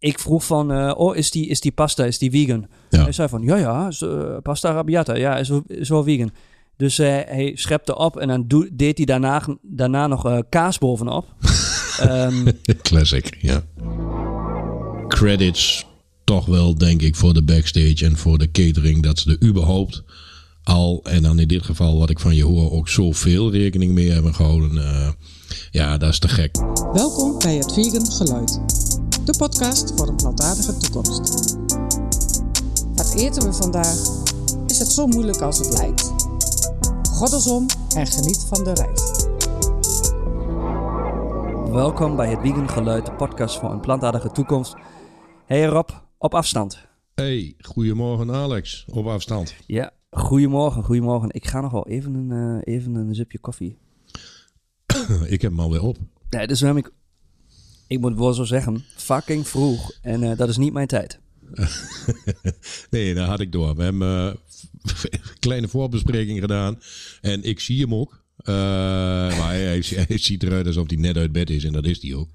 ik vroeg van, eh, oh, is die, is die pasta, is die vegan? Ja. Hij zei van, ja, ja, is, eh, pasta arrabbiata, ja, is, wel- is wel vegan. Dus eh, hij schepte op en dan deed hij daarna, daarna nog eh, kaas bovenop. Ehm, Classic, ja. Credits toch wel, denk ik, voor de backstage en voor de catering. Dat ze er überhaupt al, en dan in dit geval wat ik van je hoor, ook zoveel rekening mee hebben gehouden. Eh, ja, dat is te gek. Welkom bij het Vegan Geluid. De podcast voor een plantaardige toekomst. Wat eten we vandaag? Is het zo moeilijk als het lijkt? Goddelsom en geniet van de reis. welkom bij het Vegan Geluid, de podcast voor een plantaardige toekomst. Hey Rob, op afstand. Hey, goedemorgen Alex, op afstand. Ja, goedemorgen, goedemorgen. Ik ga nog wel even een, eh, even een zupje koffie. ik heb hem alweer op. Nee, dus heb ik, ik moet wel zo zeggen, fucking vroeg. En eh, dat is niet mijn tijd. Nee, dat had ik door. We hebben eh, een kleine voorbespreking gedaan. En ik zie hem ook. Eh, maar hij, hij, hij ziet eruit alsof hij net uit bed is. En dat is hij ook.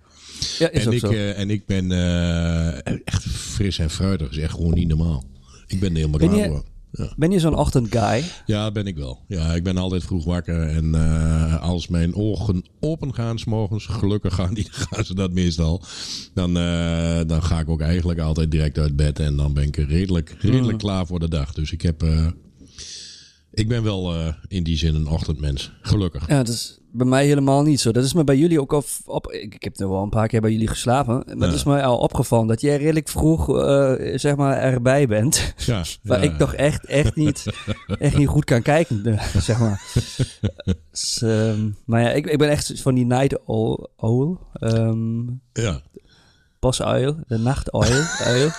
Ja, is En ook ik, zo. eh, en ik ben eh, echt fris en fruitig. Dat is echt gewoon niet normaal. Ik ben er helemaal Ben klaar je- voor. Ja. Ben je zo'n ochtendguy? ja, ben ik wel. Ja, ik ben altijd vroeg wakker. En eh, als mijn ogen open gaan 's morgens, gelukkig gaan, die, gaan ze dat meestal. Dan, eh, dan ga ik ook eigenlijk altijd direct uit bed. En dan ben ik redelijk, redelijk Mm. klaar voor de dag. Dus ik heb... ik ben wel eh, in die zin een ochtendmens. Gelukkig. Ja, dat is bij mij helemaal niet zo. Dat is me bij jullie ook op... op ik, heb er wel een paar keer bij jullie geslapen. Maar Ja. het is mij al opgevallen dat jij redelijk vroeg, eh, zeg maar, erbij bent. Ja, Waar ja. ik toch echt, echt, niet, echt niet goed kan kijken, eh, zeg maar. Dus, ehm, maar ja, ik, ik ben echt van die night owl. owl ehm Ja, bosuil, de nachtuil. uil.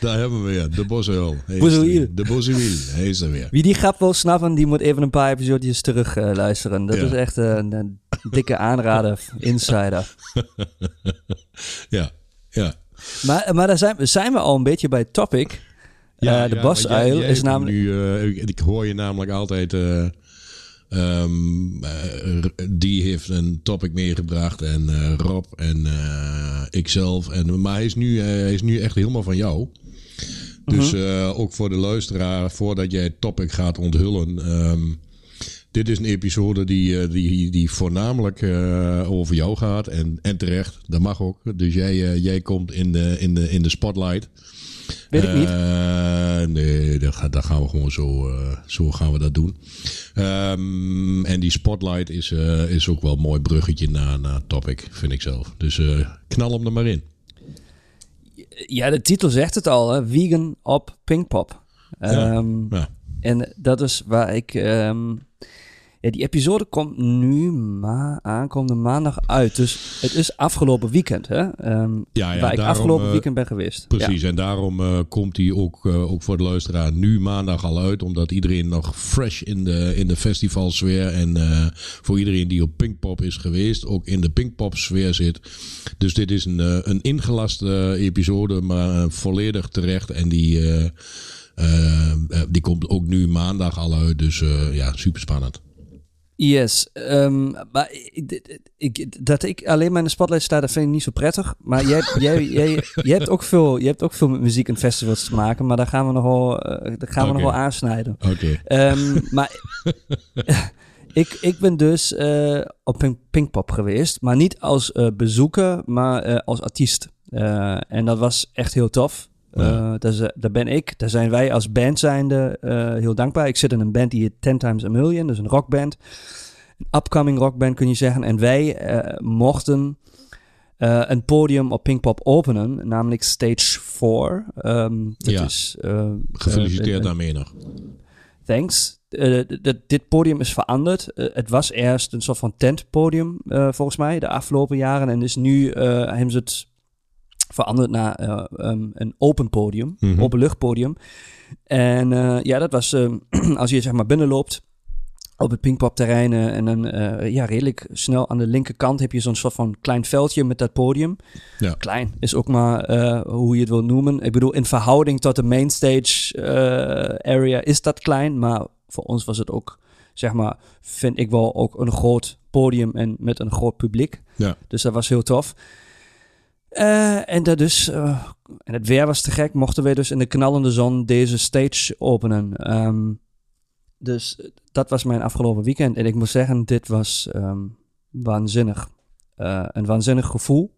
daar hebben we weer. De Bosuil. Bosuil. De Bosuil. Hij is er weer. Wie die grap wil snappen, die moet even een paar episodjes terug eh, luisteren. Dat Ja. is echt eh, een, een dikke aanrader, insider. Ja, ja. Maar, maar daar zijn, we- zijn we al een beetje bij het topic. Ja, Eh, de ja, bosuil maar jij- jij is namelijk... Nu, ik, ik hoor je namelijk altijd... eh, ehm, eh, die heeft een topic meegebracht. En eh, Rob en eh, ikzelf. En, maar hij is, nu, hij is nu echt helemaal van jou. Dus Mhm. ook voor de luisteraar, voordat jij het topic gaat onthullen... ehm, dit is een episode die, die, die voornamelijk over jou gaat. En, en terecht, dat mag ook. Dus jij, jij komt in de, in de, in de spotlight. Weet ik niet. Eh, nee, dat, ga- dat gaan we gewoon zo, eh, zo gaan we dat doen. Ehm, en die spotlight is, eh, is ook wel een mooi bruggetje naar, naar topic, vind ik zelf. Dus knal hem er maar in. Ja, de titel zegt het al, hè? Vegan op Pinkpop. Ja. Ja. En dat is waar ik... ehm, ja, die episode komt nu ma aankomende maandag uit. Dus het is afgelopen weekend, hè? Ehm, Ja, ja, waar ik daarom, afgelopen eh, weekend ben geweest. Precies, en daarom eh, komt hij ook, eh, ook voor de luisteraar nu maandag al uit. Omdat iedereen nog fresh in de, in de festivalsfeer en voor iedereen die op Pinkpop is geweest, ook in de Pinkpop sfeer zit. Dus dit is een, een ingelaste episode, maar volledig terecht. En die, die komt ook nu maandag al uit. Dus ja, super spannend. Yes, ehm, maar ik, ik- dat ik alleen maar in de spotlight sta, dat vind ik niet zo prettig. Maar jij, jij, jij, jij hebt ook veel, je hebt ook veel met muziek en festivals te maken, maar daar gaan we nog wel, eh, daar gaan we nog wel aansnijden. Oké. Ehm, maar ik, ik ben dus eh, op Pink, Pinkpop geweest, maar niet als eh, bezoeker, maar als artiest. En dat was echt heel tof. Ja. Eh, daar, daar ben ik, daar zijn wij als band zijnde eh, heel dankbaar. Ik zit in een band die heet Ten Times a Million, dus een rockband. Een upcoming rockband kun je zeggen. En wij eh, mochten een podium op Pinkpop openen, namelijk Stage 4. Ehm dat Ja. is... Gefeliciteerd daarmee nog. Thanks. Dit podium is veranderd. Het was eerst een soort van tentpodium, volgens mij, de afgelopen jaren. En is nu hebben ze het veranderd naar eh, um, een open podium, Mhm. openluchtpodium. En eh, ja, dat was, eh, als je zeg maar binnenloopt op het Pinkpop-terrein eh, en dan ja, redelijk snel aan de linkerkant heb je zo'n soort van klein veldje met dat podium. Ja. Klein is ook maar hoe je het wil noemen. Ik bedoel, in verhouding tot de mainstage area is dat klein, maar voor ons was het ook, zeg maar, vind ik wel ook een groot podium en met een groot publiek. Ja. Dus dat was heel tof. Eh, en, dat dus, eh, en het weer was te gek, mochten we dus in de knallende zon deze stage openen. Ehm, dus dat was mijn afgelopen weekend. En ik moet zeggen, dit was ehm, waanzinnig. Eh, een waanzinnig gevoel.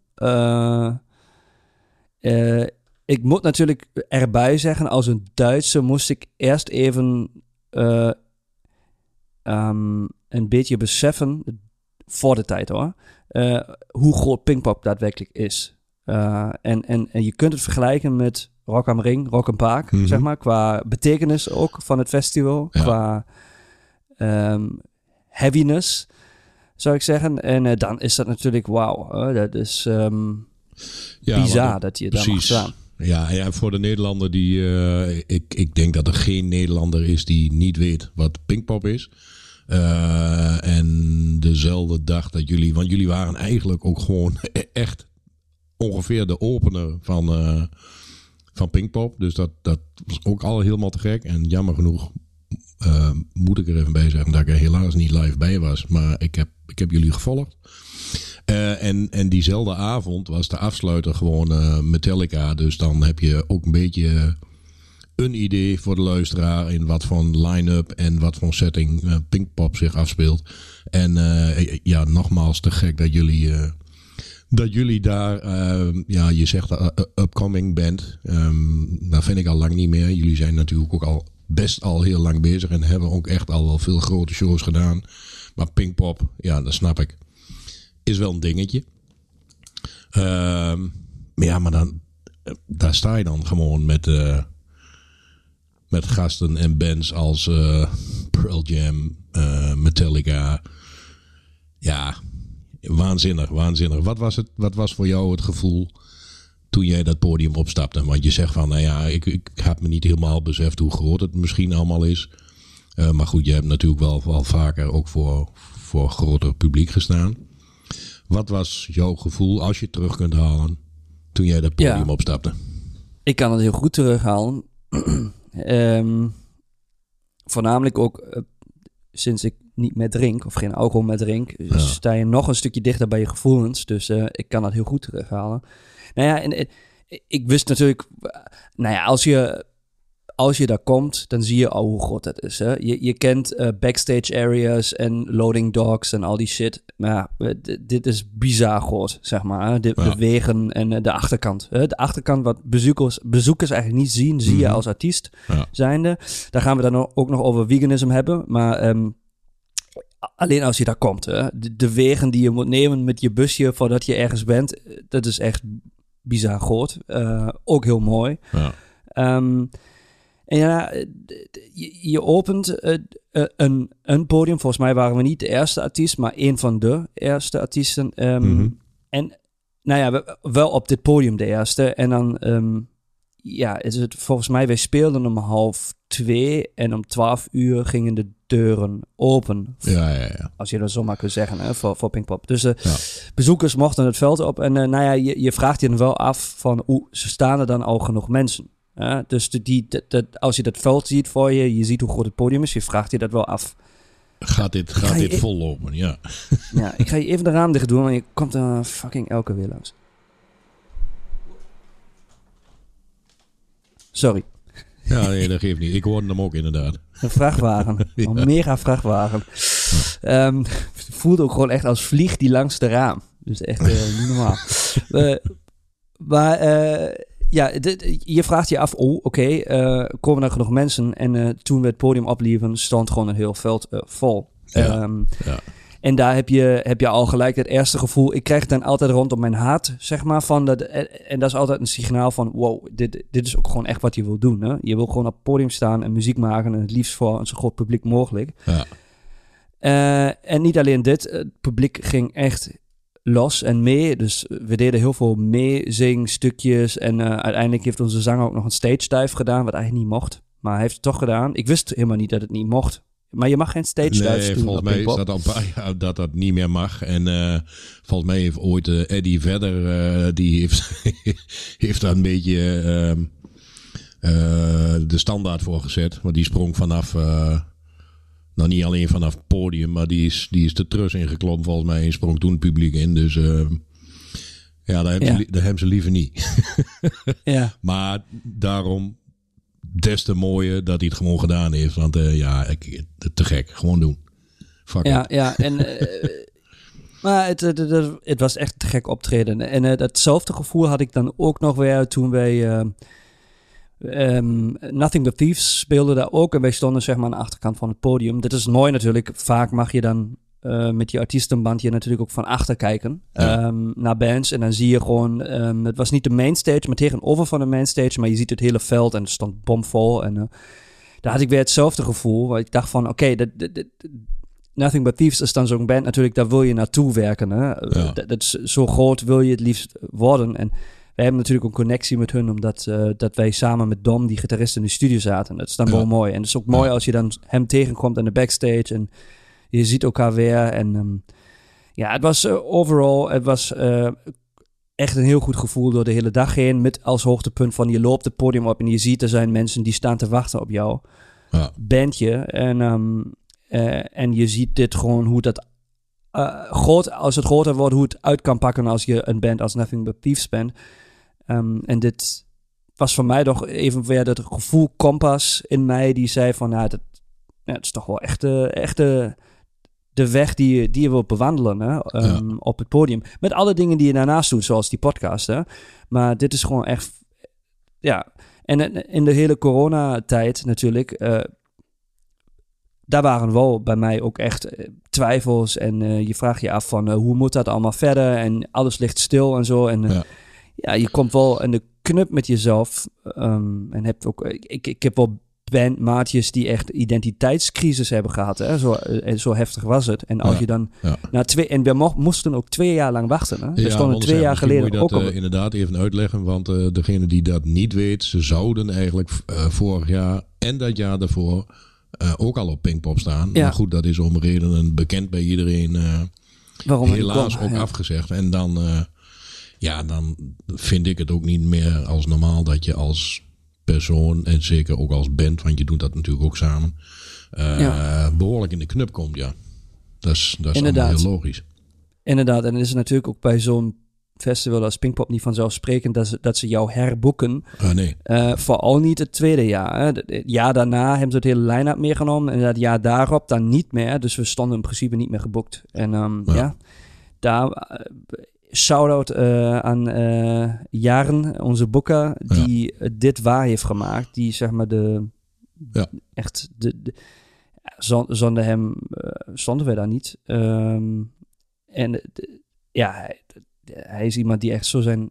Ik moet natuurlijk erbij zeggen, als een Duitser moest ik eerst even eh, ehm, een beetje beseffen, voor de tijd hoor, hoe groot Pinkpop daadwerkelijk is. Eh, en, en, en je kunt het vergelijken met Rock am Ring, Rock am Park, Mhm. zeg maar, qua betekenis ook van het festival, Ja. qua ehm, heaviness, zou ik zeggen. En eh, dan is dat natuurlijk wauw. dat is ehm, Ja, bizar dat je daar mag staan. Ja, ja, voor de Nederlander die. eh, ik, ik denk dat er geen Nederlander is die niet weet wat Pinkpop is. En dezelfde dag dat jullie. Want jullie waren eigenlijk ook gewoon echt ongeveer de opener van, eh, van Pinkpop. Dus dat, dat was ook al helemaal te gek. En jammer genoeg eh, moet ik er even bij zeggen dat ik er helaas niet live bij was. Maar ik heb, ik heb jullie gevolgd. Eh, en, en diezelfde avond was de afsluiter gewoon Metallica. Dus dan heb je ook een beetje een idee voor de luisteraar in wat voor line-up en wat voor setting Pinkpop zich afspeelt. En ja, nogmaals te gek dat jullie, dat jullie daar, eh, ja, je zegt uh, upcoming band. Ehm dat vind ik al lang niet meer. Jullie zijn natuurlijk ook al best al heel lang bezig en hebben ook echt al wel veel grote shows gedaan. Maar Pinkpop, ja, dat snap ik is wel een dingetje. Ehm, maar ja, maar dan, eh, daar sta je dan gewoon met, eh, met gasten en bands als eh, Pearl Jam, eh, Metallica. Ja, waanzinnig, waanzinnig. Wat was, het, wat was voor jou het gevoel toen jij dat podium opstapte? Want je zegt van, nou ja, ik, ik heb me niet helemaal beseft hoe groot het misschien allemaal is. Eh, maar goed, je hebt natuurlijk wel, wel vaker ook voor, voor groter publiek gestaan. Wat was jouw gevoel als je het terug kunt halen toen jij dat podium Ja. opstapte? Ik kan het heel goed terughalen. Ehm, voornamelijk ook eh, sinds ik niet meer drink, of geen alcohol meer drink, Ja. sta je nog een stukje dichter bij je gevoelens. Dus eh, ik kan dat heel goed terughalen. Nou ja, en, eh, ik wist natuurlijk, eh, nou ja, als je, als je daar komt, dan zie je al hoe groot dat is. Hè? Je, je kent backstage areas en loading docks en al die shit. Maar ja, dit is bizar groot, zeg maar. Hè? De, Ja. de wegen en de achterkant. Hè? De achterkant wat bezoekers, bezoekers eigenlijk niet zien, zie je Mhm. als artiest zijnde. Daar gaan we dan ook nog over veganism hebben. Maar ehm, alleen als je daar komt. Hè? De, de wegen die je moet nemen met je busje voordat je ergens bent, eh, dat is echt bizar groot. Eh, ook heel mooi. Ja. Ehm, en ja, eh, je, je opent een, een podium. Volgens mij waren we niet de eerste artiest, maar een van de eerste artiesten. Ehm, Mhm. En nou ja, we- wel op dit podium de eerste. En dan, ehm, ja, is het volgens mij, wij speelden om half twee en om twaalf uur gingen de deuren open. Ja, ja, ja. Als je dat zo maar kunt zeggen, hè, voor, voor Pinkpop. Dus de Ja. bezoekers mochten het veld op. En eh, nou ja, je, je vraagt je dan wel af van, hoe ze staan er dan al genoeg mensen? hè? dus de, die, dat, als je dat veld ziet voor je, je ziet hoe groot het podium is, je vraagt je dat wel af. Gaat dit, gaat Ga dit vollopen? Ja. Ja, ik ga je even de raam dicht doen, want je komt er fucking elke weer langs. Sorry, Ja, nee, dat geeft niet. Ik hoorde hem ook inderdaad. een vrachtwagen. Ja. Een mega vrachtwagen. Ehm, het voelde ook gewoon echt als vlieg die langs de raam. Dus echt eh, niet normaal. Eh, maar eh, ja, dit- je vraagt je af, oh, oké, komen er genoeg mensen? En toen we het podium oplieven, stond gewoon een heel veld vol. Ja. Ehm, Ja. En daar heb je, heb je al gelijk het eerste gevoel. Ik krijg het dan altijd rondom mijn hart, zeg maar. Van dat, en, en dat is altijd een signaal van: wow, dit, dit is ook gewoon echt wat je wil doen. Hè? Je wil gewoon op het podium staan en muziek maken. En het liefst voor een zo groot publiek mogelijk. Ja. Eh, en niet alleen dit, het publiek ging echt los en mee. Dus we deden heel veel meezingstukjes. En eh, uiteindelijk heeft onze zanger ook nog een stage dive gedaan, wat eigenlijk niet mocht. Maar hij heeft het toch gedaan. Ik wist helemaal niet dat het niet mocht. Maar je mag geen stage dives Nee, doen volgens mij dat al een paar jaar dat dat niet meer mag. En eh, volgens mij heeft ooit eh, Eddie Vedder, eh, die heeft, heeft daar een beetje ehm, eh, de standaard voor gezet. Want die sprong vanaf, nou niet alleen vanaf het podium, maar die is, die is de trus ingeklommen volgens mij en sprong toen het publiek in. Dus ehm, Ja, dat hebben, Ja. Ze, dat hebben ze liever niet. Ja, maar daarom des te mooier dat hij het gewoon gedaan heeft. Want eh, ja, ik, te gek. Gewoon doen. Fuck ja, it. ja. En, eh, maar het, het, het, het was echt te gek optreden. En eh, datzelfde gevoel had ik dan ook nog weer toen wij... eh, ehm, Nothing But Thieves speelde daar ook. En wij stonden zeg maar aan de achterkant van het podium. Dit is mooi natuurlijk. Vaak mag je dan eh, met je artiestenbandje natuurlijk ook van achter kijken. Ja. ehm, naar bands. En dan zie je gewoon... ehm, het was niet de mainstage, maar tegenover van de mainstage. Maar je ziet het hele veld en het stond bomvol. En eh, daar had ik weer hetzelfde gevoel. Waar ik dacht van, oké, Nothing But Thieves is dan zo'n band natuurlijk, daar wil je naartoe werken. Hè? Ja. Dat, dat is, zo groot wil je het liefst worden. En wij hebben natuurlijk een connectie met hun, omdat eh, dat wij samen met Dom, die gitarist, in de studio zaten. Dat is dan Ja. wel mooi. En het is ook mooi als je dan hem tegenkomt aan de backstage en je ziet elkaar weer. En ehm, ja, het was eh, overal, het was eh, echt een heel goed gevoel door de hele dag heen. Met als hoogtepunt van je loopt het podium op en je ziet er zijn mensen die staan te wachten op jou Ja. bandje. En, eh, en je ziet dit gewoon hoe dat groot, als het groter wordt, hoe het uit kan pakken als je een band als Nothing But Thieves bent. Ehm, en dit was voor mij toch even weer dat gevoel kompas in mij die zei van, nou, dat, ja, het is toch wel echt, eh, echt eh, de weg die je, die je wilt bewandelen hè, ehm, op het podium. Met alle dingen die je daarnaast doet, zoals die podcast. Hè. Maar dit is gewoon echt, ja. En in- de hele coronatijd natuurlijk, eh, daar waren wel bij mij ook echt eh, twijfels. En eh, je vraagt je af van, hoe moet dat allemaal verder? En alles ligt stil en zo. En Ja. ja. je komt wel in de knup met jezelf. ehm, en hebt ook, ik, ik heb wel bandmaatjes die echt identiteitscrisis hebben gehad. Hè? Zo, eh, zo heftig was het. En als Ja, je dan ja. na twee... En we mo- moesten ook twee jaar lang wachten. Hè? We Ja, stonden twee jaar geleden moet je ook dat op... eh, inderdaad even uitleggen. Want eh, degene die dat niet weet, ze zouden eigenlijk vorig jaar en dat jaar daarvoor ook al op Pinkpop staan. Ja. Maar goed, dat is om redenen bekend bij iedereen waarom het helaas kwam. ook afgezegd. En dan, ja, dan vind ik het ook niet meer als normaal dat je als persoon en zeker ook als band, want je doet dat natuurlijk ook samen, eh, Ja. behoorlijk in de knup komt, ja. Dat is, dat is Inderdaad. allemaal heel logisch. Inderdaad, en het is natuurlijk ook bij zo'n festival als Pinkpop niet vanzelfsprekend dat ze, dat ze jou herboeken. Ah, nee. Eh, vooral niet het tweede jaar. Hè. Het het jaar daarna hebben ze het hele line-up meegenomen. En het jaar daarop dan niet meer. Dus we stonden in principe niet meer geboekt. En ehm, Ja. ja. daar... Shout-out eh, aan eh, Jaren, onze boeker, die eh, dit waar heeft gemaakt. Die zeg maar de... Ja. Echt de... zonder hem eh, stonden we daar niet. Ehm, en de- ja, hij, hij is iemand die echt zo zijn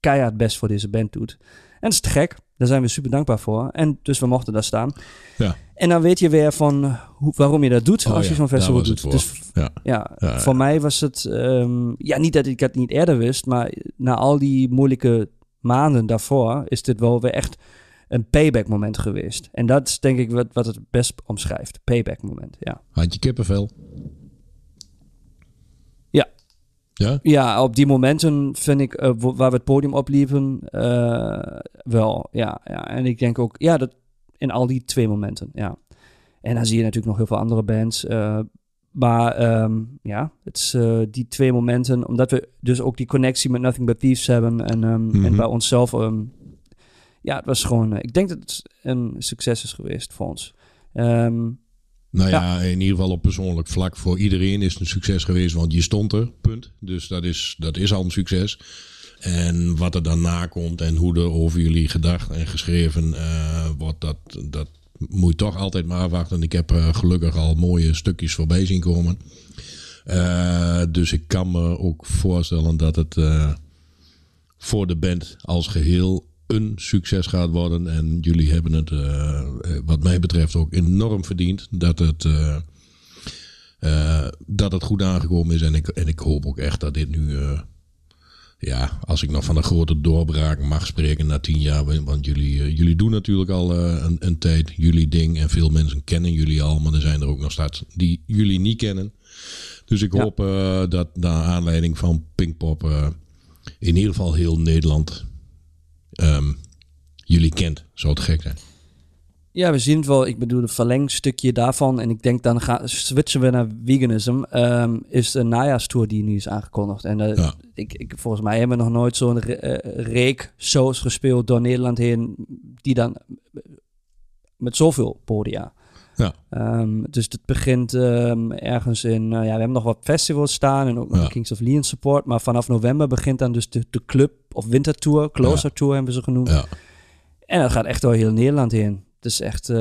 keihard best voor deze band doet. En dat is te gek. Daar zijn we super dankbaar voor. En dus we mochten daar staan. Ja. En dan weet je weer van hoe, waarom je dat doet Oh als je ja, zo'n daar festival doet. voor. Dus Ja. ja, Ja, voor mij was het... ehm, ja, niet dat ik het niet eerder wist, maar na al die moeilijke maanden daarvoor is dit wel weer echt een payback moment geweest. En dat is denk ik wat, wat het best omschrijft. Payback moment, ja. Had je kippenvel? Ja. Ja? Op die momenten vind ik, eh, waar we het podium opliepen, eh, wel, ja, ja. En ik denk ook, ja, dat in al die twee momenten, ja. En dan zie je natuurlijk nog heel veel andere bands. eh, maar ehm, ja, het is die twee momenten, omdat we dus ook die connectie met Nothing But Thieves hebben en, ehm, Mhm. en bij onszelf, ehm, ja, het was gewoon, ik denk dat het een succes is geweest voor ons. Nou ja, in ieder geval op persoonlijk vlak voor iedereen is het een succes geweest, want je stond er, punt. Dus dat is, dat is al een succes. En wat er daarna komt en hoe er over jullie gedacht en geschreven eh, wordt, dat, dat moet je toch altijd maar afwachten. Ik heb eh, gelukkig al mooie stukjes voorbij zien komen. Eh, dus ik kan me ook voorstellen dat het voor de band als geheel een succes gaat worden. En jullie hebben het, eh, eh, wat mij betreft, ook enorm verdiend. Dat het, eh, dat het goed aangekomen is. En ik, en ik hoop ook echt dat dit nu. ja, als ik nog van een grote doorbraak mag spreken na tien jaar. Want jullie, jullie doen natuurlijk al een, een tijd jullie ding. En veel mensen kennen jullie al. Maar er zijn er ook nog steeds die jullie niet kennen. Dus ik hoop dat naar aanleiding van Pinkpop. in ieder geval heel Nederland. Ehm, jullie kent. Zou het gek zijn? Ja, we zien het wel. Ik bedoel, het verlengstukje daarvan. En ik denk dan gaan, switchen we naar veganism. ehm, is de najaarstour die nu is aangekondigd. En eh, Ja. ik, ik, volgens mij hebben we nog nooit zo'n re- eh, reek shows gespeeld door Nederland heen. Die dan eh, met zoveel podia. Ja. Ehm, dus het begint ehm, ergens in... eh, ja, we hebben nog wat festivals staan en ook nog Ja. Kings of Leon support. Maar vanaf november begint dan dus de, de club of wintertour. Closer Tour hebben ze genoemd. Ja. En dat gaat echt door heel Nederland heen. Het is echt eh,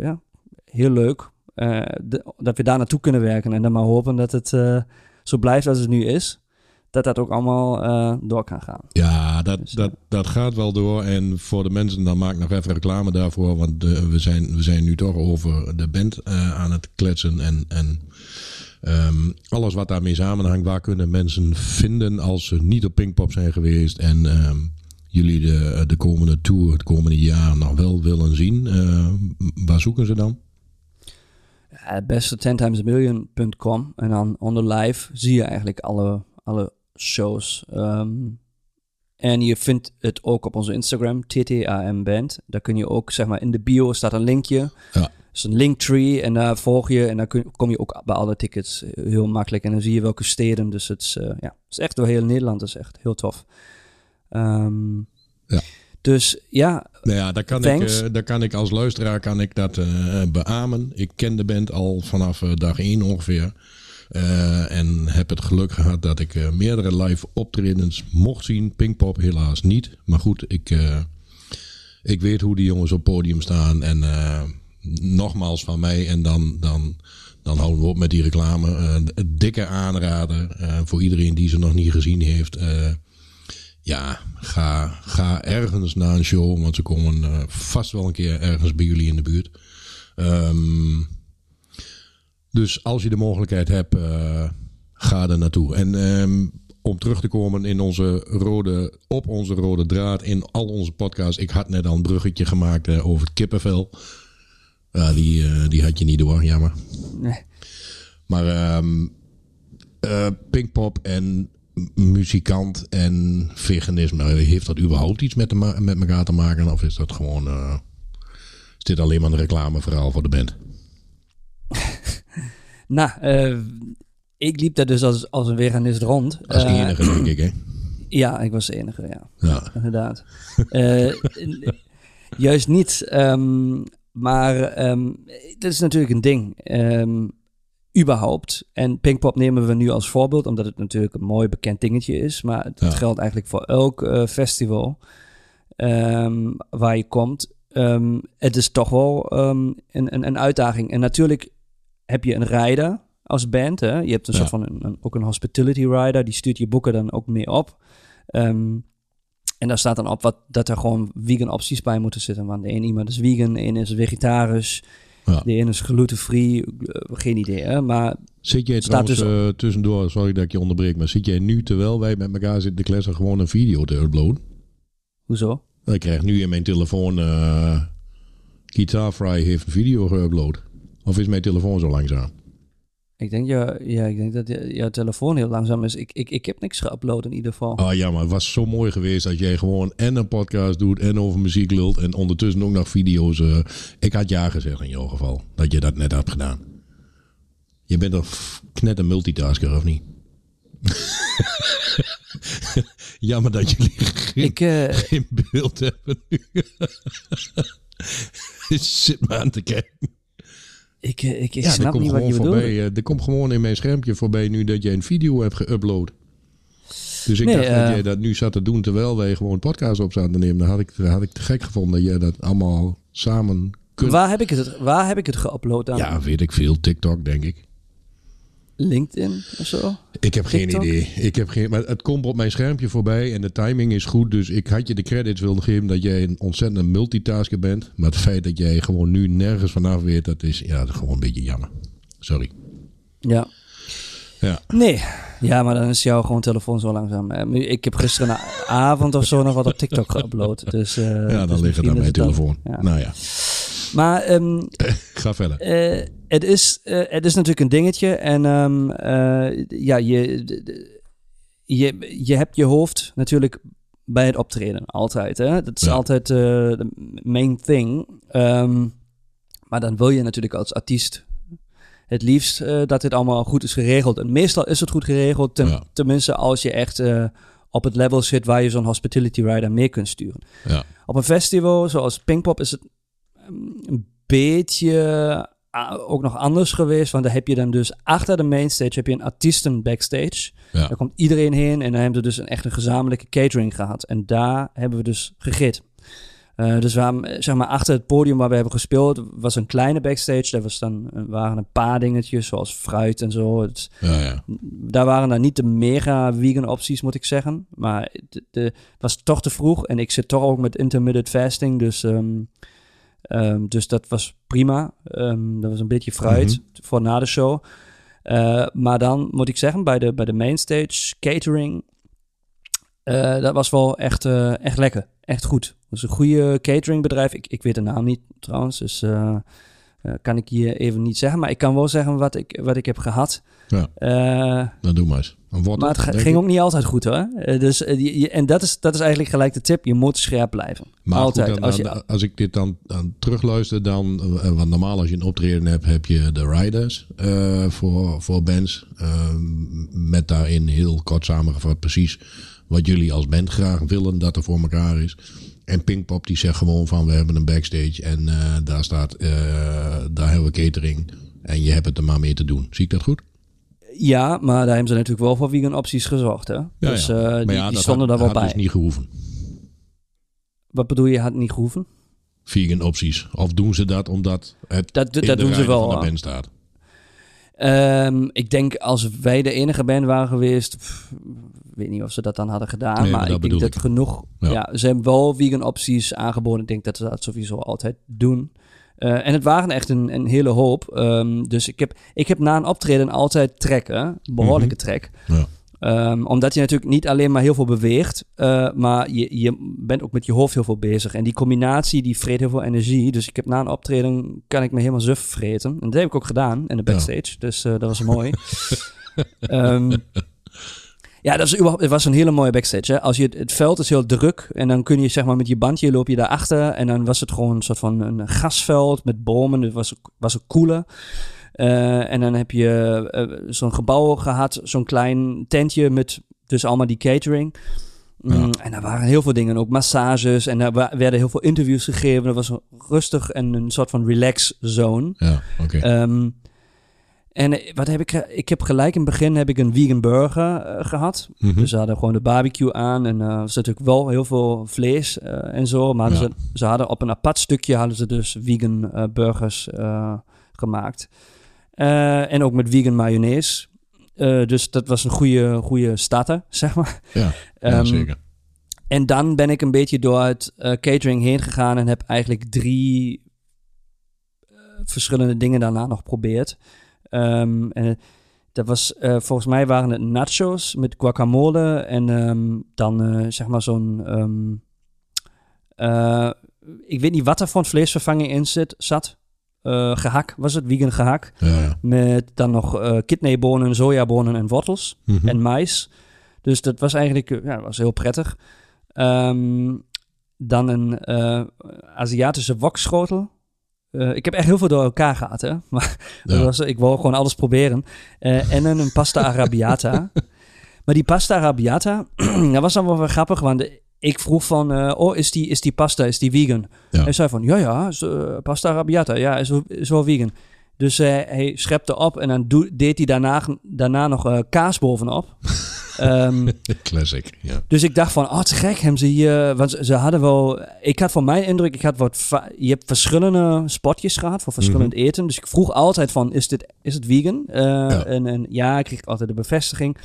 ja, heel leuk eh, de- dat we daar naartoe kunnen werken. En dan maar hopen dat het zo blijft als het nu is. Dat dat ook allemaal eh, door kan gaan. Ja, dat, Dus, dat, dat gaat wel door. En voor de mensen, dan maak ik nog even reclame daarvoor. Want we, zijn, we zijn nu toch over de band eh, aan het kletsen. En, en ehm, alles wat daarmee samenhangt. Waar kunnen mensen vinden als ze niet op Pinkpop zijn geweest. En ehm, jullie de, de komende tour, het komende jaar nog wel willen zien. Eh, waar zoeken ze dan? Beste 10timesmillion.com. En dan onder live zie je eigenlijk alle, alle shows. Ehm, en je vindt het ook op onze Instagram, TTAM Band. Daar kun je ook, zeg maar, in de bio staat een linkje. Ja. Is een linktree en daar volg je. En dan kun, kom je ook bij alle tickets eh, heel makkelijk. En dan zie je welke steden. Dus het is, eh, ja, het is echt door heel Nederland. Dat is echt heel tof. Ehm, Ja. Dus ja, Nou ja, daar kan, ik, Thanks. eh, daar kan ik als luisteraar kan ik dat eh, beamen. Ik ken de band al vanaf dag 1 ongeveer. Eh, en heb het geluk gehad dat ik eh, meerdere live optredens mocht zien. Pinkpop helaas niet. Maar goed, ik, eh, ik weet hoe die jongens op podium staan. En nogmaals van mij. En dan, dan, dan houden we op met die reclame. Dikke aanrader voor iedereen die ze nog niet gezien heeft. Ja, ga, ga ergens naar een show, want ze komen vast wel een keer ergens bij jullie in de buurt. Ehm, dus als je de mogelijkheid hebt, eh, ga er naartoe. En ehm, om terug te komen in onze rode, op onze rode draad in al onze podcasts. Ik had net al een bruggetje gemaakt eh, over het kippenvel. Ja, die, eh, die had je niet door, jammer. nee. Maar ehm eh, Pinkpop en muzikant en veganisme, heeft dat überhaupt iets met, de met elkaar te maken? Of is dat gewoon, is dit alleen maar een reclameverhaal voor de band? Nou, eh, ik liep daar dus als, als een veganist rond. Als Eh, enige, denk ik, hè? Ja, ik was de enige, ja. Ja. Inderdaad. Eh, juist niet. ehm, maar ehm dat is natuurlijk een ding. Ehm, überhaupt. En Pinkpop nemen we nu als voorbeeld, omdat het natuurlijk een mooi bekend dingetje is. Maar het, Ja. geldt eigenlijk voor elk festival waar je komt. Het is toch wel een, een, een uitdaging. En natuurlijk heb je een rider als band. Hè? Je hebt een Ja. soort van een, een- ook een hospitality rider. Die stuurt je boeken dan ook mee op. Ehm, en daar staat dan op wat, dat er gewoon vegan opties bij moeten zitten. Want de ene iemand is vegan, de ene is vegetarisch, Ja. de ene is glutenvrij. Eh, geen idee, hè? Maar Zit jij trouwens dus- eh, tussendoor, sorry dat ik je onderbreek, maar zit jij nu terwijl wij met elkaar zitten te kletsen gewoon een video te uploaden? hoezo? Ik krijg nu in mijn telefoon, eh Guitarfry heeft een video geüpload. Of is mijn telefoon zo langzaam? Ik denk, ja, ja, ik denk dat je- jouw telefoon heel langzaam is. Ik, ik, ik heb niks geüpload in ieder geval. Ah ja, maar het was zo mooi geweest dat jij gewoon en een podcast doet en over muziek lult en ondertussen ook nog video's. eh, ik had ja gezegd in jouw geval, dat je dat net hebt gedaan. Je bent toch net een multitasker, of niet? Jammer dat jullie geen, Ik, eh, geen beeld hebben nu. Zit me aan te kijken. Ik, eh, ik, ik Ja, snap niet wat je bedoelt. voorbij. eh, Er komt gewoon in mijn schermpje voorbij nu dat jij een video hebt geüpload. Dus ik Nee, dacht dat eh, jij dat nu zat te doen terwijl wij gewoon podcast op zaten te nemen. Dan had ik, had ik te gek gevonden dat jij dat allemaal samen kunt. Waar heb ik het, waar heb ik het geüpload dan? Ja, weet ik veel. TikTok, denk ik. LinkedIn of zo? Ik heb geen idee. Ik heb geen, maar het komt op mijn schermpje voorbij en de timing is goed. Dus ik had je de credits willen geven dat jij een ontzettende multitasker bent. Maar het feit dat jij gewoon nu nergens vanaf weet, dat is, ja, dat is gewoon een beetje jammer. Sorry. Ja. Ja. Nee. Ja, maar dan is jouw gewoon telefoon zo langzaam. Eh, Ik heb gisteravond of zo nog wat op TikTok geüpload. Dus, eh, Ja, dan dus ligt het aan mijn dan- telefoon. ja. Nou ja, Maar ehm, ga verder. eh, het, is, eh, het is natuurlijk een dingetje. En ehm, eh, ja, je, je, je hebt je hoofd natuurlijk bij het optreden. Altijd. Hè? Dat is Ja. altijd eh, de main thing. Ehm, Maar dan wil je natuurlijk als artiest het liefst dat dit allemaal goed is geregeld. En meestal is het goed geregeld, ten- Ja. tenminste als je echt op het level zit waar je zo'n hospitality rider mee kunt sturen. Ja. Op een festival zoals Pinkpop is het mm, een beetje ook nog anders geweest. Want daar heb je dan dus achter de mainstage heb je een artiesten backstage. Ja. Daar komt iedereen heen en dan hebben we dus een echt een gezamenlijke catering gehad. En daar hebben we dus gegeten. Eh, dus we eh, zeg maar, achter het podium waar we hebben gespeeld, was een kleine backstage. Daar was dan, eh, waren een paar dingetjes, zoals fruit en zo. Het, Ja, ja. daar waren dan niet de mega vegan opties, moet ik zeggen. Maar het was toch te vroeg. En ik zit toch ook met intermittent fasting. Dus, ehm, ehm, dus dat was prima. Ehm, dat was een beetje fruit voor na de show. Eh, maar dan moet ik zeggen, bij de, bij de mainstage catering... eh, dat was wel echt, eh, echt lekker. Echt goed. Dat is een goede cateringbedrijf. Ik, ik weet de naam niet trouwens. Dus eh, kan ik hier even niet zeggen. Maar ik kan wel zeggen wat ik, wat ik heb gehad. Ja. Eh, Dan doe maar eens. Een maar het ging ik. ook niet altijd goed hoor. Eh, dus, die- en dat is, dat is eigenlijk gelijk de tip. Je moet scherp blijven. Maar altijd. goed, dan- als je, als ik dit dan, dan terugluister, dan, want normaal als je een optreden hebt, heb je de riders voor, voor bands. eh, met daarin heel kort samengevat precies wat jullie als band graag willen dat er voor elkaar is. En Pinkpop die zegt gewoon van we hebben een backstage en eh, daar staat, eh, daar hebben we catering. En je hebt het er maar mee te doen. Zie ik dat goed? ja, maar daar hebben ze natuurlijk wel voor vegan opties gezorgd. Hè? dus eh, Maar die, ja, die dat stonden daar wel had bij. dus niet gehoeven. Wat bedoel je, had niet gehoeven? Vegan opties. Of doen ze dat omdat het Dat, dat, in dat de doen ze wel. van de band staat? Ehm, ik denk als wij de enige band waren geweest, pff, weet niet of ze dat dan hadden gedaan, Nee, maar ik denk dat ik. genoeg. Ja. Ja. ze hebben wel vegan opties aangeboden. Ik denk dat ze dat sowieso altijd doen. Eh, en het waren echt een, een hele hoop. Ehm, dus ik heb, ik heb na een optreden altijd trekken, behoorlijke Mhm. trek. Ja. Ehm, omdat je natuurlijk niet alleen maar heel veel beweegt, eh, maar je, je bent ook met je hoofd heel veel bezig. En die combinatie die vreet heel veel energie. Dus ik heb na een optreden, kan ik me helemaal suf vreten. En dat heb ik ook gedaan in de backstage. Dus eh, dat was mooi. Ehm, ja, dat was, überhaupt, het was een hele mooie backstage. Hè? Als je, het- het veld is heel druk en dan kun je zeg maar met je bandje loop je daarachter. En dan was het gewoon een soort van een gasveld met bomen. Het was, was een koele. Eh, en dan heb je eh, zo'n gebouw gehad, zo'n klein tentje met dus allemaal die catering. Mm. En daar waren heel veel dingen, ook massages. En daar werden heel veel interviews gegeven. Dat was rustig en een soort van relax zone. Ja, oké. Ehm, en eh, wat heb ik? Ik heb gelijk in het begin heb ik een vegan burger eh, gehad. Mhm. Dus ze hadden gewoon de barbecue aan en eh, er zat natuurlijk wel heel veel vlees en zo. Maar Ja. ze, ze hadden op een apart stukje hadden ze dus vegan burgers gemaakt. En ook met vegan mayonaise. Dus dat was een goede, goede starter, zeg maar. ja, ja, Ehm, zeker. En dan ben ik een beetje door het catering heen gegaan en heb eigenlijk drie verschillende dingen daarna nog geprobeerd. Ehm, en het- dat was, eh, volgens mij waren het nachos met guacamole en ehm, dan eh, zeg maar zo'n, ehm, eh, ik weet niet wat er van vleesvervanging in zit, zat. Eh, gehak was het, vegan gehak. Ja. Met dan nog eh kidneybonen, sojabonen en wortels Mhm. en mais. Dus dat was eigenlijk eh, ja, was heel prettig. Ehm, dan een eh, Aziatische wokschotel. Eh, ik heb echt heel veel door elkaar gehad, hè. Maar dat Ja. was, ik wou gewoon alles proberen. Eh, en een pasta arrabbiata. maar die pasta arrabbiata, dat was dan wel grappig, want ik vroeg van, eh, oh, is die, is die pasta, is die vegan? Ja. Hij zei van, ja, ja, is, eh, pasta arrabbiata, ja, is, wel- is wel vegan. Dus eh, hij schepte op en dan deed hij daarna, daarna nog eh, kaas bovenop. Ehm, Classic, ja. dus ik dacht van, oh, te gek, hebben ze hier... Want ze, hadden wel... Ik had van mijn indruk, ik had wat... Je hebt verschillende spotjes gehad voor verschillend Mhm. eten. Dus ik vroeg altijd van, is, dit, is het vegan? Eh, En, en ja, ik kreeg altijd de bevestiging.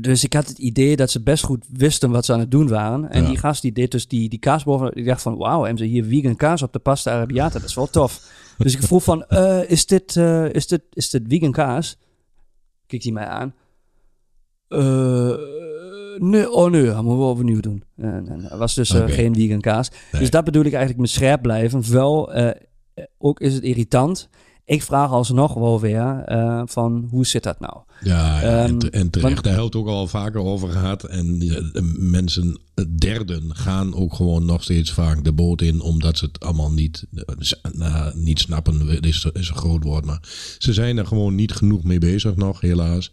Dus ik had het idee dat ze best goed wisten wat ze aan het doen waren. En Ja. die gast die deed dus die, die kaas boven... Ik dacht van, wauw, hebben ze hier vegan kaas op de pasta arrabbiata? Dat is wel tof. dus ik vroeg van, eh, is, dit, eh, is, dit, is dit vegan kaas? Kijkt hij mij aan. Eh, nee, oh nee, dat moeten we overnieuw doen. En, en er was dus eh, Oké. geen vegan kaas. Dus dat bedoel ik eigenlijk met scherp blijven. Wel, eh, ook is het irritant. ik vraag alsnog wel weer van hoe zit dat nou? Ja, ja, en, Ehm, te- en terecht. want- Daar het ook al vaker over gehad. En mensen, derden, gaan ook gewoon nog steeds vaak de boot in. Omdat ze het allemaal niet, nou, niet snappen. Is, is een groot woord. Maar ze zijn er gewoon niet genoeg mee bezig nog, helaas.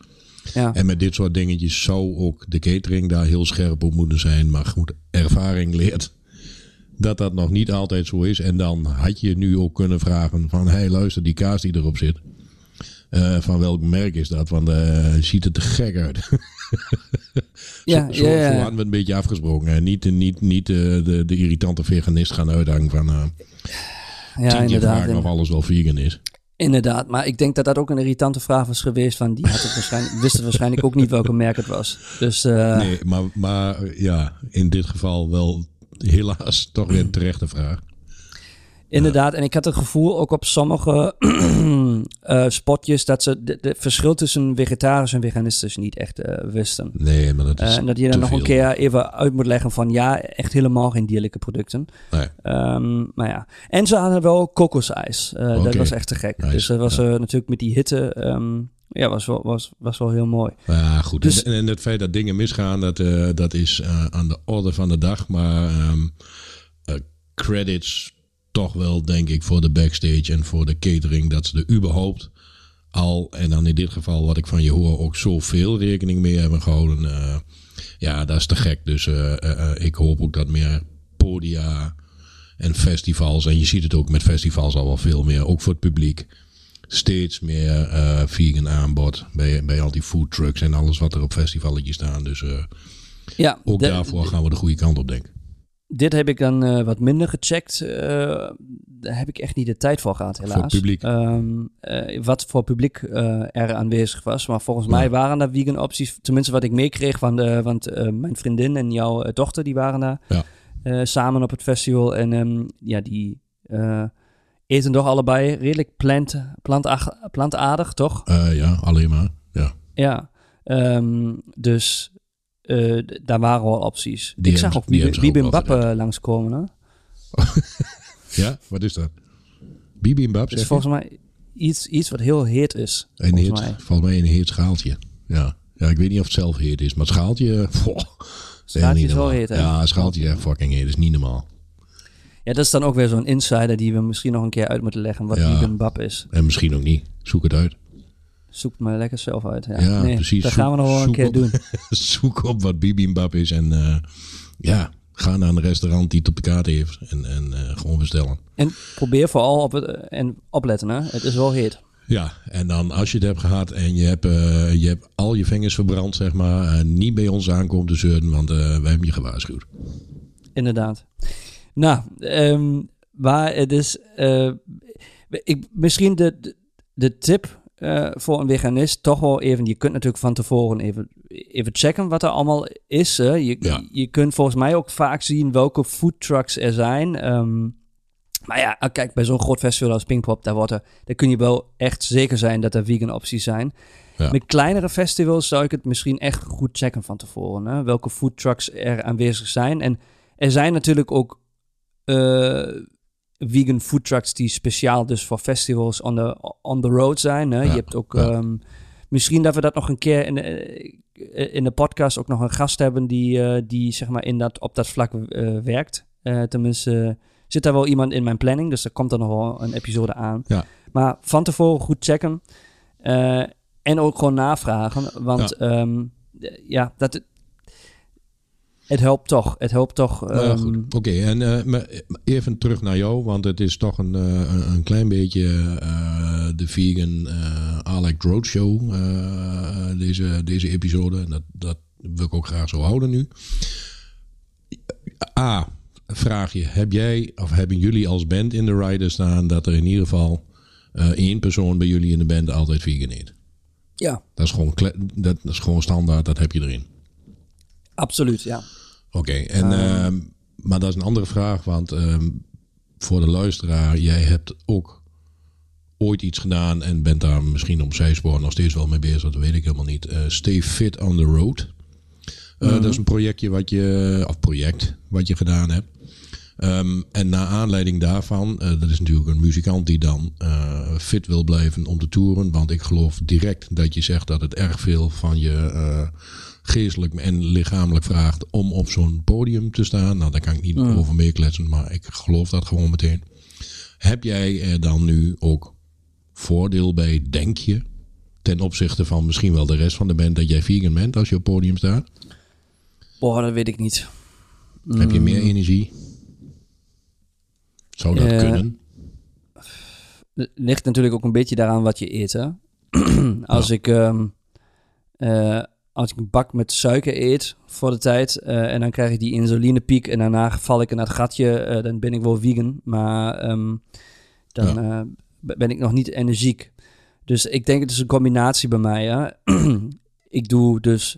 Ja, En met dit soort dingetjes zou ook de catering daar heel scherp op moeten zijn. Maar goed, ervaring leert dat dat nog niet altijd zo is. En dan had je nu ook kunnen vragen van... Hey, luister, die kaas die erop zit. eh, van welk merk is dat? Want eh ziet het te gek uit. ja, zo, ja, ja. zo hadden we een beetje afgesproken. En niet, niet, niet eh, de, de irritante veganist gaan uithangen van... eh ja inderdaad. of alles wel vegan is. Inderdaad, maar ik denk dat dat ook een irritante vraag was geweest. Van die had het waarschijnlijk, wist het waarschijnlijk ook niet welke merk het was. Dus eh, Nee, maar, maar ja, in dit geval wel helaas toch weer een terechte vraag. Inderdaad. En ik had het gevoel ook op sommige eh, spotjes dat ze de verschil tussen vegetarisch en veganistisch niet echt eh, wisten. Nee, maar dat is Eh, en dat je dan nog een keer even uit moet leggen van ja, echt helemaal geen dierlijke producten. Nee. Ehm, maar ja. En ze hadden wel kokosijs. Dat was echt te gek. Nice, Dus dat was ja. natuurlijk met die hitte. ehm, ja, was wel, was, was wel heel mooi. Ja, goed. Dus- en, en het feit dat dingen misgaan, dat, dat is aan de orde van de dag. Maar ehm, eh, credits toch wel, denk ik, voor de backstage en voor de catering. Dat ze er überhaupt al, en dan in dit geval wat ik van je hoor, ook zoveel rekening mee hebben gehouden. eh, ja, dat is te gek. Dus eh, eh, ik hoop ook dat meer podia en festivals, en je ziet het ook met festivals al wel veel meer, ook voor het publiek steeds meer vegan aanbod bij, bij al die food trucks en alles wat er op festivalletjes staan. Dus Ja, ook de- daarvoor gaan we de goede kant op, denk ik. Dit heb ik dan eh, wat minder gecheckt. Eh, daar heb ik echt niet de tijd voor gehad, helaas. publiek. Ehm, eh, wat voor publiek er aanwezig was. Maar volgens Ja. mij waren er vegan opties. Tenminste, wat ik meekreeg van de. Want mijn vriendin en jouw dochter, die waren daar Ja. samen op het festival. En ehm, ja, die eten toch allebei redelijk plant, plantaardig, toch? Ja, alleen maar. Ja. Ja. Ehm, dus eh, daar waren wel opties. Die ik zag ook bibimbap eh, langskomen. Hè? ja, wat is dat? Bibimbap, is volgens mij iets, iets wat heel heet is. Een volgens heet, mij. volgens mij een heet schaaltje. Ja. ja, ik weet niet of het zelf heet is, maar het schaaltje... Poh, Schaaltje niet is wel heet, hè? Ja, schaaltje is fucking heet. Is niet normaal. Ja, dat is dan ook weer zo'n insider die we misschien nog een keer uit moeten leggen. Wat Ja. bibimbap is. En misschien ook niet. Zoek het uit. Zoek het maar lekker zelf uit. Ja, Ja, nee, precies. Dat Zoek- gaan we nog wel een keer op. doen. Zoek op wat bibimbap is en eh, ja, ga naar een restaurant die het op de kaart heeft en, en eh, gewoon bestellen. En probeer vooral op het, en opletten, hè. Het is wel heet. Ja, en dan als je het hebt gehad en je hebt, eh, je hebt al je vingers verbrand, zeg maar, niet bij ons aankomt te zeuren, want wij hebben je gewaarschuwd. Inderdaad. Nou, maar het is... ik, misschien de, de, de tip eh, voor een veganist toch wel even... Je kunt natuurlijk van tevoren even, even checken wat er allemaal is. Hè. Je, Ja. je kunt volgens mij ook vaak zien welke food trucks er zijn. Ehm, maar ja, ah, kijk, bij zo'n groot festival als Pinkpop, daar, wordt er, daar kun je wel echt zeker zijn dat er vegan opties zijn. Ja. Met kleinere festivals zou ik het misschien echt goed checken van tevoren. Hè? Welke food trucks er aanwezig zijn. En er zijn natuurlijk ook eh, vegan food trucks die speciaal dus voor festivals on the, on the road zijn. Hè? Ja, Je hebt ook... ja. ehm, misschien dat we dat nog een keer in de, eh, in de podcast ook nog een gast hebben die, eh, die zeg maar in dat, op dat vlak eh, werkt. Tenminste, zit daar wel iemand in mijn planning, dus er komt er nog wel een episode aan. Ja. Maar van tevoren goed checken. En ook gewoon navragen, want ja, ja dat... Het helpt toch. Het helpt toch. Nou ehm, goed. Oké, en eh, maar even terug naar jou, want het is toch een, eh, een, klein beetje eh, de vegan Alec Roadshow, deze, deze episode. En dat, dat wil ik ook graag zo houden nu. A, vraag je, heb jij of hebben jullie als band in de rider staan dat er in ieder geval één persoon bij jullie in de band altijd vegan eet? ja, Dat is gewoon, dat is gewoon standaard, dat heb je erin. absoluut. Ja. Oké, en ehm, maar dat is een andere vraag, want ehm, voor de luisteraar, jij hebt ook ooit iets gedaan en bent daar misschien om zijspoor nog steeds wel mee bezig, dat weet ik helemaal niet. Eh, Stay Fit on the Road. Eh, Dat is een projectje wat je, of project wat je gedaan hebt. Ehm, en na aanleiding daarvan, eh, dat is natuurlijk een muzikant die dan fit wil blijven om te toeren. Want ik geloof direct dat je zegt dat het erg veel van je geestelijk en lichamelijk vraagt om op zo'n podium te staan. Nou, daar kan ik niet Mm. over meekletsen, maar ik geloof dat gewoon meteen. Heb jij er dan nu ook voordeel bij, denk je, ten opzichte van misschien wel de rest van de band, dat jij vegan bent als je op podium staat? Boah, dat weet ik niet. Heb je meer Mm, energie? Zou dat Eh, kunnen? Ligt natuurlijk ook een beetje daaraan wat je eet, hè. als, ik, ehm, eh, als ik een bak met suiker eet voor de tijd... eh, en dan krijg ik die insulinepiek en daarna val ik in dat gatje... eh, dan ben ik wel vegan, maar ehm, dan eh, ben ik nog niet energiek. Dus ik denk het is een combinatie bij mij, hè. ik doe dus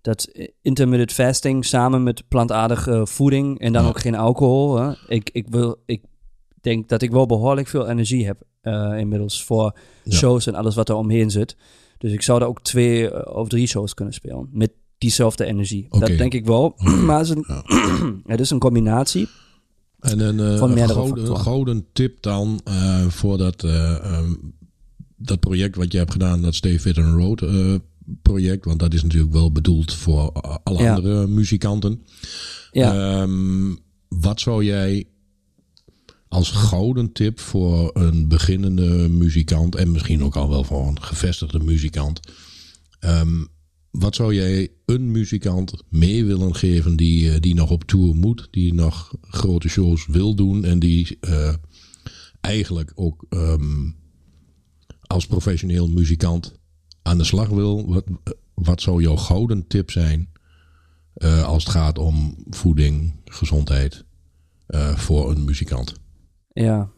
dat intermittent fasting samen met plantaardige voeding... en dan Ja. ook geen alcohol, hè. Ik, ik, wil, ik denk dat ik wel behoorlijk veel energie heb inmiddels voor Ja. shows en alles wat er omheen zit. Dus ik zou daar ook twee eh, of drie shows kunnen spelen met diezelfde energie. Dat denk ik wel. maar het is, een, het is een combinatie. En een, eh, Van een meerdere gouden, factoren. gouden tip dan eh, voor dat, eh, ehm, dat project wat je hebt gedaan, dat Stay Fit and Road project. Want dat is natuurlijk wel bedoeld voor alle Ja. andere muzikanten. Ja, Ehm, wat zou jij als gouden tip voor een beginnende muzikant en misschien ook al wel voor een gevestigde muzikant. ehm, wat zou jij een muzikant mee willen geven die, eh, die nog op tour moet, die nog grote shows wil doen en die eh, eigenlijk ook ehm, als professioneel muzikant aan de slag wil? Wat, wat zou jouw gouden tip zijn eh, als het gaat om voeding, gezondheid eh, voor een muzikant? Ja.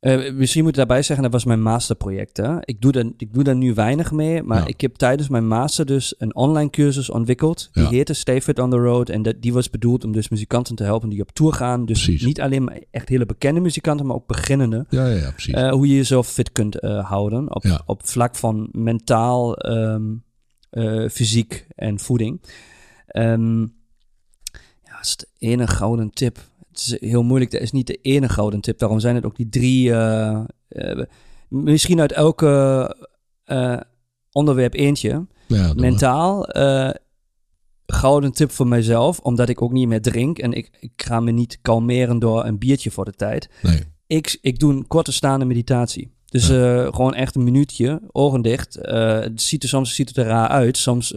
Eh, misschien moet ik daarbij zeggen, dat was mijn masterproject. Hè? Ik, doe daar, ik doe daar nu weinig mee, maar Ja. ik heb tijdens mijn master dus een online cursus ontwikkeld. Die Ja. heette Stay Fit on the Road. En dat, die was bedoeld om dus muzikanten te helpen die op tour gaan. Dus Precies. niet alleen maar echt hele bekende muzikanten, maar ook beginnende. Ja, ja, ja precies. Eh, hoe je jezelf fit kunt eh, houden op, Ja. op vlak van mentaal, ehm, eh, fysiek en voeding. Ehm, ja, dat is de ene gouden tip. Het is heel moeilijk, dat is niet de ene gouden tip. Daarom zijn het ook die drie, eh, eh, misschien uit elke eh, onderwerp eentje. ja. Mentaal, gouden tip voor mijzelf, omdat ik ook niet meer drink. En ik, ik ga me niet kalmeren door een biertje voor de tijd Nee. ik, ik doe een korte staande meditatie. Dus gewoon echt een minuutje, ogen dicht. Het ziet er soms ziet het er raar uit. Soms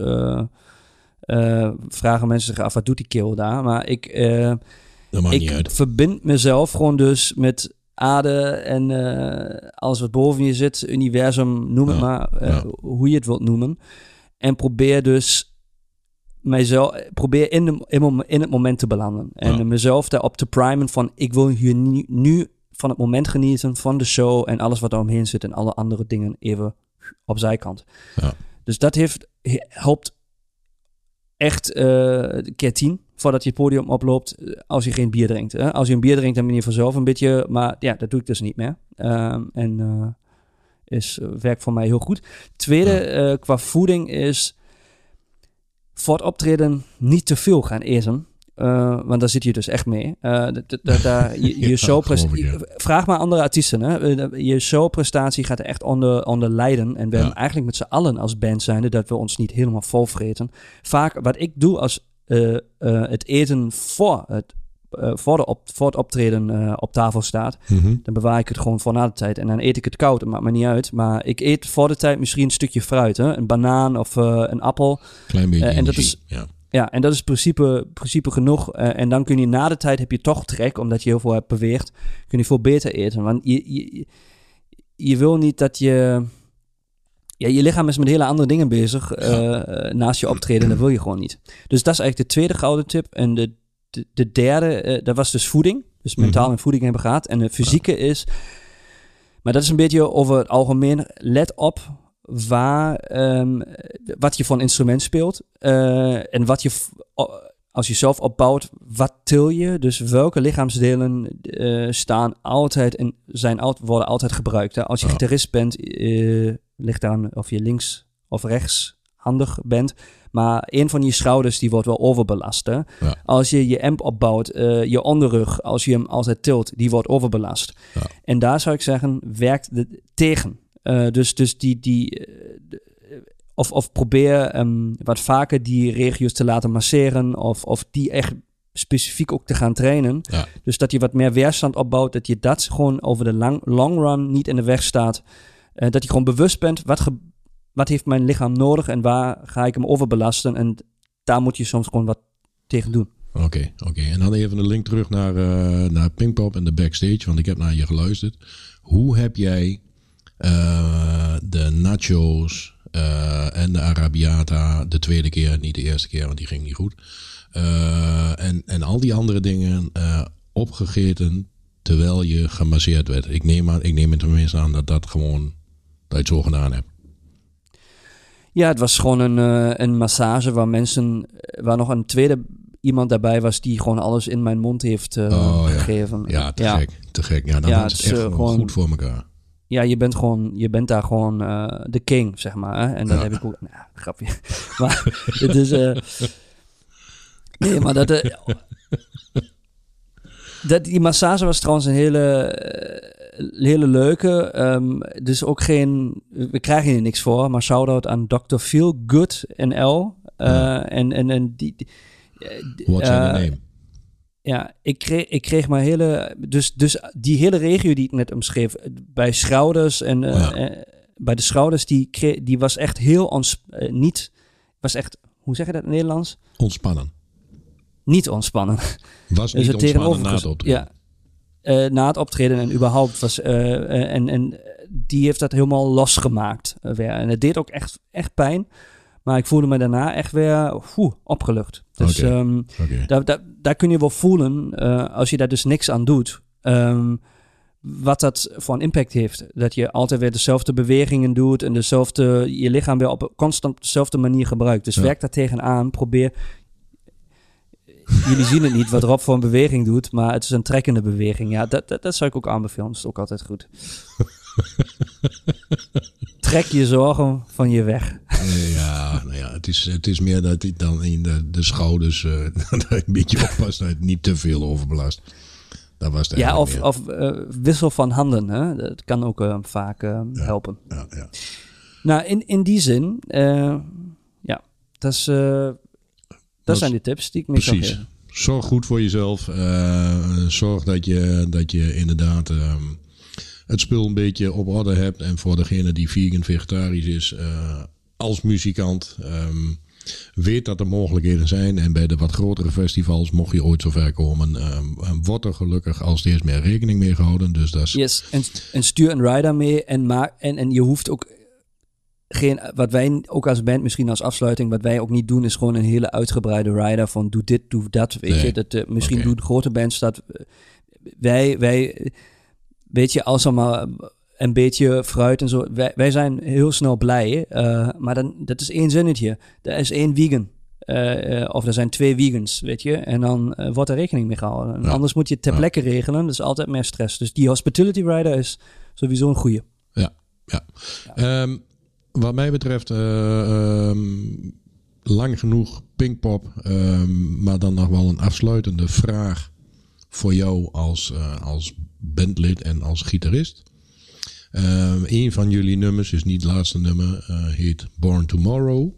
vragen mensen zich af, wat doet die keel daar? Maar ik, Dat maakt niet ik uit. verbind mezelf gewoon dus met aarde en eh, alles wat boven je zit. Universum, noem het maar, eh, ja. hoe je het wilt noemen. En probeer dus mijzelf, probeer in, de, in, het moment te belanden. En Ja. mezelf daarop te primen van, ik wil hier nu, nu van het moment genieten, van de show en alles wat er omheen zit en alle andere dingen even op zijkant. Ja. Dus dat heeft, he- helpt echt eh keer tien voordat je het podium oploopt eh, als je geen bier drinkt. Hè? Als je een bier drinkt, dan ben je vanzelf een beetje, maar ja, dat doe ik dus niet meer. Ehm, en eh, is, eh, werkt voor mij heel goed. Tweede, Ja. qua voeding is voor het optreden niet te veel gaan eten. Want daar zit je dus echt mee. Je, Ja, ik, Vraag maar andere artiesten. Hè? Je showprestatie gaat er echt onder, onder lijden. En we Ja. hebben eigenlijk met z'n allen als band zijnde dat we ons niet helemaal volvreten. Vaak wat ik doe als eh, eh, het eten voor het, eh, voor, de op, voor het optreden op tafel staat, Mhm. dan bewaar ik het gewoon voor na de tijd. En dan eet ik het koud, dat maakt me niet uit. Maar ik eet voor de tijd misschien een stukje fruit. Hè? Een banaan of een appel. Klein beetje en dat energie. is- ja. Ja, en dat is in principe, principe genoeg. En dan kun je na de tijd, heb je toch trek, omdat je heel veel hebt beweegd, kun je veel beter eten. Want je, je, je wil niet dat je... Ja, je lichaam is met hele andere dingen bezig eh, naast je optreden. Dat wil je gewoon niet. Dus dat is eigenlijk de tweede gouden tip. En de, de, de derde, eh, dat was dus voeding. Dus mentaal Mhm. en voeding hebben gehad. En de fysieke is... Maar dat is een beetje over het algemeen. Let op waar, ehm, wat je voor een instrument speelt. eh, en wat je, als je zelf opbouwt, wat til je? Dus welke lichaamsdelen staan altijd en zijn, worden altijd gebruikt. Hè? Als je Ja. gitarist bent, ligt aan of je links of rechts handig bent. Maar een van je schouders die wordt wel overbelast. Hè? Ja. Als je je amp opbouwt, eh, je onderrug, als je hem altijd tilt, die wordt overbelast. Ja. En daar zou ik zeggen, werkt het tegen. Eh, dus, dus die, die, eh, of, of probeer ehm, wat vaker die regio's te laten masseren. Of, of die echt specifiek ook te gaan trainen. Ja. Dus dat je wat meer weerstand opbouwt. Dat je dat gewoon over de lang, long run niet in de weg staat. Eh, dat je gewoon bewust bent, wat, wat heeft mijn lichaam nodig en waar ga ik hem overbelasten. En daar moet je soms gewoon wat tegen doen. Oké, oké. En dan even een link terug naar, eh naar Pinkpop en de backstage, want ik heb naar je geluisterd. Hoe heb jij eh, de nachos en de Arabiata de tweede keer, niet de eerste keer, want die ging niet goed. en, en al die andere dingen opgegeten terwijl je gemasseerd werd. Ik neem, aan, ik neem het tenminste aan dat dat gewoon, je het zo gedaan hebt. Ja, het was gewoon een, eh, een massage waar mensen, waar nog een tweede iemand daarbij was die gewoon alles in mijn mond heeft eh, Oh, ja. gegeven. Ja, te gek. Te gek. Ja, dan Ja, is het echt eh, gewoon goed voor elkaar. Ja, je bent gewoon, je bent daar gewoon eh, de king, zeg maar. Hè? En dat Ja. heb ik ook, nou, grapje. maar het is, eh, nee, maar dat, eh, dat, die massage was trouwens een hele, eh, hele leuke. ehm, dus ook geen, we krijgen hier niks voor, maar shout-out aan Dr. Feel Good NL. Eh, Ja. En, en, en die, die- eh, What's the eh, name? ja, ik kreeg, ik kreeg maar hele. Dus, dus die hele regio die ik net omschreef, bij schouders en Ja. bij de schouders, die, kreeg, die was echt heel ons, niet. Was echt, hoe zeg je dat in het Nederlands? Ontspannen. Niet ontspannen. Was Dus niet het ontspannen na het optreden. Ja, Eh, na het optreden en überhaupt was. eh, eh, en, en die heeft dat helemaal losgemaakt. weer. En het deed ook echt, echt pijn. Maar ik voelde me daarna echt weer oeh, opgelucht. Dus ehm, daar, daar, daar kun je wel voelen, als je daar dus niks aan doet, ehm, wat dat voor een impact heeft. Dat je altijd weer dezelfde bewegingen doet en dezelfde, je lichaam weer op constant dezelfde manier gebruikt. Dus Ja. werk daar tegenaan, probeer... Jullie zien het niet wat Rob voor een beweging doet, maar het is een trekkende beweging. Ja, dat, dat, dat zou ik ook aanbevelen, dat is ook altijd goed. Trek je zorgen van je weg. Ja, nou ja, het is, het is meer dat ik dan in de, de schouders eh, een beetje oppast dat het niet te veel overbelast. Dat was het Ja, of, meer. of eh, wissel van handen, hè? dat kan ook eh, vaak helpen. Ja, ja. Nou, in, in die zin, ja, dat, is, dat zijn de tips die ik mee zou Precies. Zorg goed voor jezelf. Eh, zorg dat je, dat je inderdaad ehm, het spul een beetje op orde hebt. En voor degene die vegan vegetarisch is, eh, als muzikant, ehm, weet dat er mogelijkheden zijn. En bij de wat grotere festivals, mocht je ooit zover komen, ehm, wordt er gelukkig al steeds meer rekening mee gehouden. Dus dat is Yes, en, en stuur een rider mee en, maak, en, en je hoeft ook geen, wat wij ook als band misschien als afsluiting, wat wij ook niet doen, is gewoon een hele uitgebreide rider van doe dit, doe dat, weet Nee. je. Dat, eh, misschien Oké. doen grote bands dat. eh, wij, wij, weet je, als er maar een beetje fruit en zo, wij, wij zijn heel snel blij, eh, maar dan, dat is één zinnetje. Er is één vegan. of er zijn twee vegans, weet je. En dan wordt er rekening mee gehouden. Ja. Anders moet je het ter Ja. plekke regelen. Dat is altijd meer stress. Dus die hospitality rider is sowieso een goede. Ja, ja. Ehm, wat mij betreft, eh, ehm, lang genoeg Pinkpop. ehm, maar dan nog wel een afsluitende vraag voor jou als, eh, als bandlid en als gitarist. Ehm, een van jullie nummers, is niet het laatste nummer, eh, heet Born Tomorrow.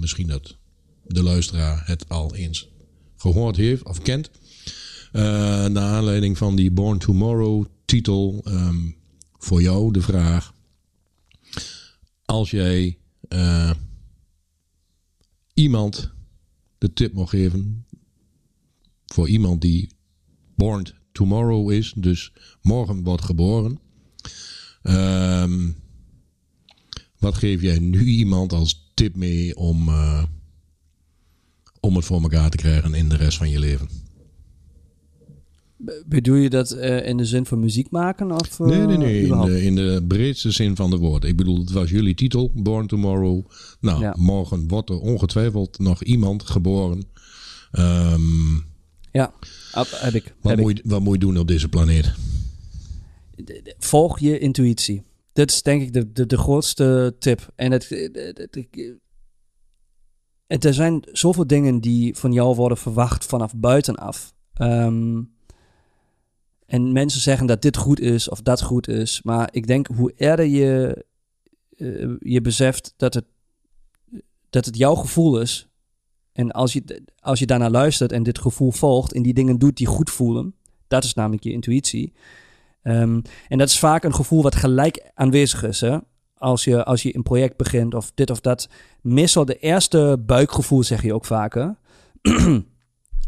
Misschien dat de luisteraar het al eens gehoord heeft of kent. Eh naar aanleiding van die Born Tomorrow titel, voor jou de vraag. Als jij eh, iemand de tip mag geven, voor iemand die born tomorrow is, dus morgen wordt geboren. ehm, wat geef jij nu iemand als tip mee om, eh, om het voor elkaar te krijgen in de rest van je leven? Be- Bedoel je dat eh, in de zin van muziek maken? Of, eh, Nee, nee, nee. In de, in de breedste zin van de woord. Ik bedoel, het was jullie titel, Born Tomorrow. Nou, Ja. morgen wordt er ongetwijfeld nog iemand geboren. Ehm, Ja, ab- heb ik. wat, heb ik. moet je, wat moet je doen op deze planeet? volg je intuïtie. dit is denk ik de, de, de grootste tip. En het, het, er zijn zoveel dingen die van jou worden verwacht vanaf buitenaf. Ehm, en mensen zeggen dat dit goed is of dat goed is. Maar ik denk hoe eerder je, eh, je beseft dat het, dat het jouw gevoel is. En als je, als je daarnaar luistert en dit gevoel volgt en die dingen doet die goed voelen. Dat is namelijk je intuïtie. Ehm, en dat is vaak een gevoel wat gelijk aanwezig is. Hè? Als, je, als je een project begint of dit of dat. Meestal de eerste buikgevoel zeg je ook vaker.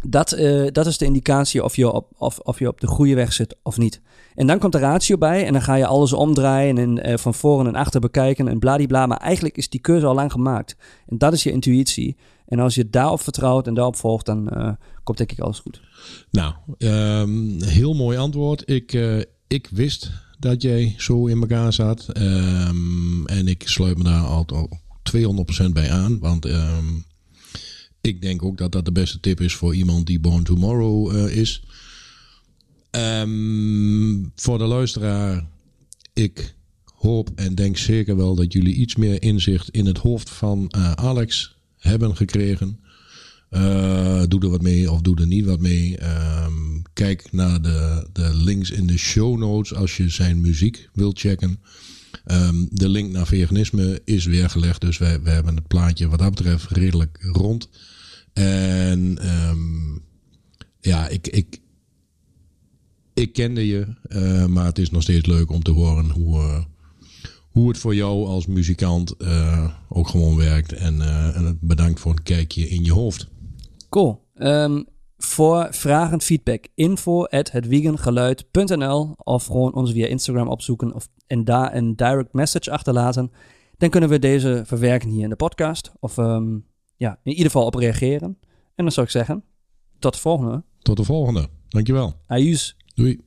dat, eh, dat is de indicatie of je, op, of, of je op de goede weg zit of niet. En dan komt de ratio bij en dan ga je alles omdraaien en eh, van voren en achter bekijken en bladibla. Maar eigenlijk is die keuze al lang gemaakt. En dat is je intuïtie. En als je daarop vertrouwt en daarop volgt, dan eh, komt denk ik alles goed. Nou, ehm, heel mooi antwoord. Ik, ik wist dat jij zo in elkaar zat. Ehm, en ik sluit me daar al 200% bij aan. Want ehm, ik denk ook dat dat de beste tip is voor iemand die Born Tomorrow eh, is. Ehm, voor de luisteraar, ik hoop en denk zeker wel dat jullie iets meer inzicht in het hoofd van eh, Alex hebben gekregen. Eh, doe er wat mee of doe er niet wat mee. Ehm, kijk naar de, de links in de show notes als je zijn muziek wilt checken. Ehm, de link naar veganisme is weergelegd, dus wij, wij hebben het plaatje wat dat betreft redelijk rond. En ehm, ja, ik, ik, ik kende je, eh, maar het is nog steeds leuk om te horen hoe, eh, hoe het voor jou als muzikant eh, ook gewoon werkt. En, en bedankt voor een kijkje in je hoofd. Cool. Ehm, voor vragen, feedback, info at hetwiegengeluid.nl of gewoon ons via Instagram opzoeken of, en daar een direct message achterlaten. Dan kunnen we deze verwerken hier in de podcast. Of ehm, ja, in ieder geval op reageren. En dan zou ik zeggen, tot de volgende. Tot de volgende. Dankjewel. Ayus. Doei.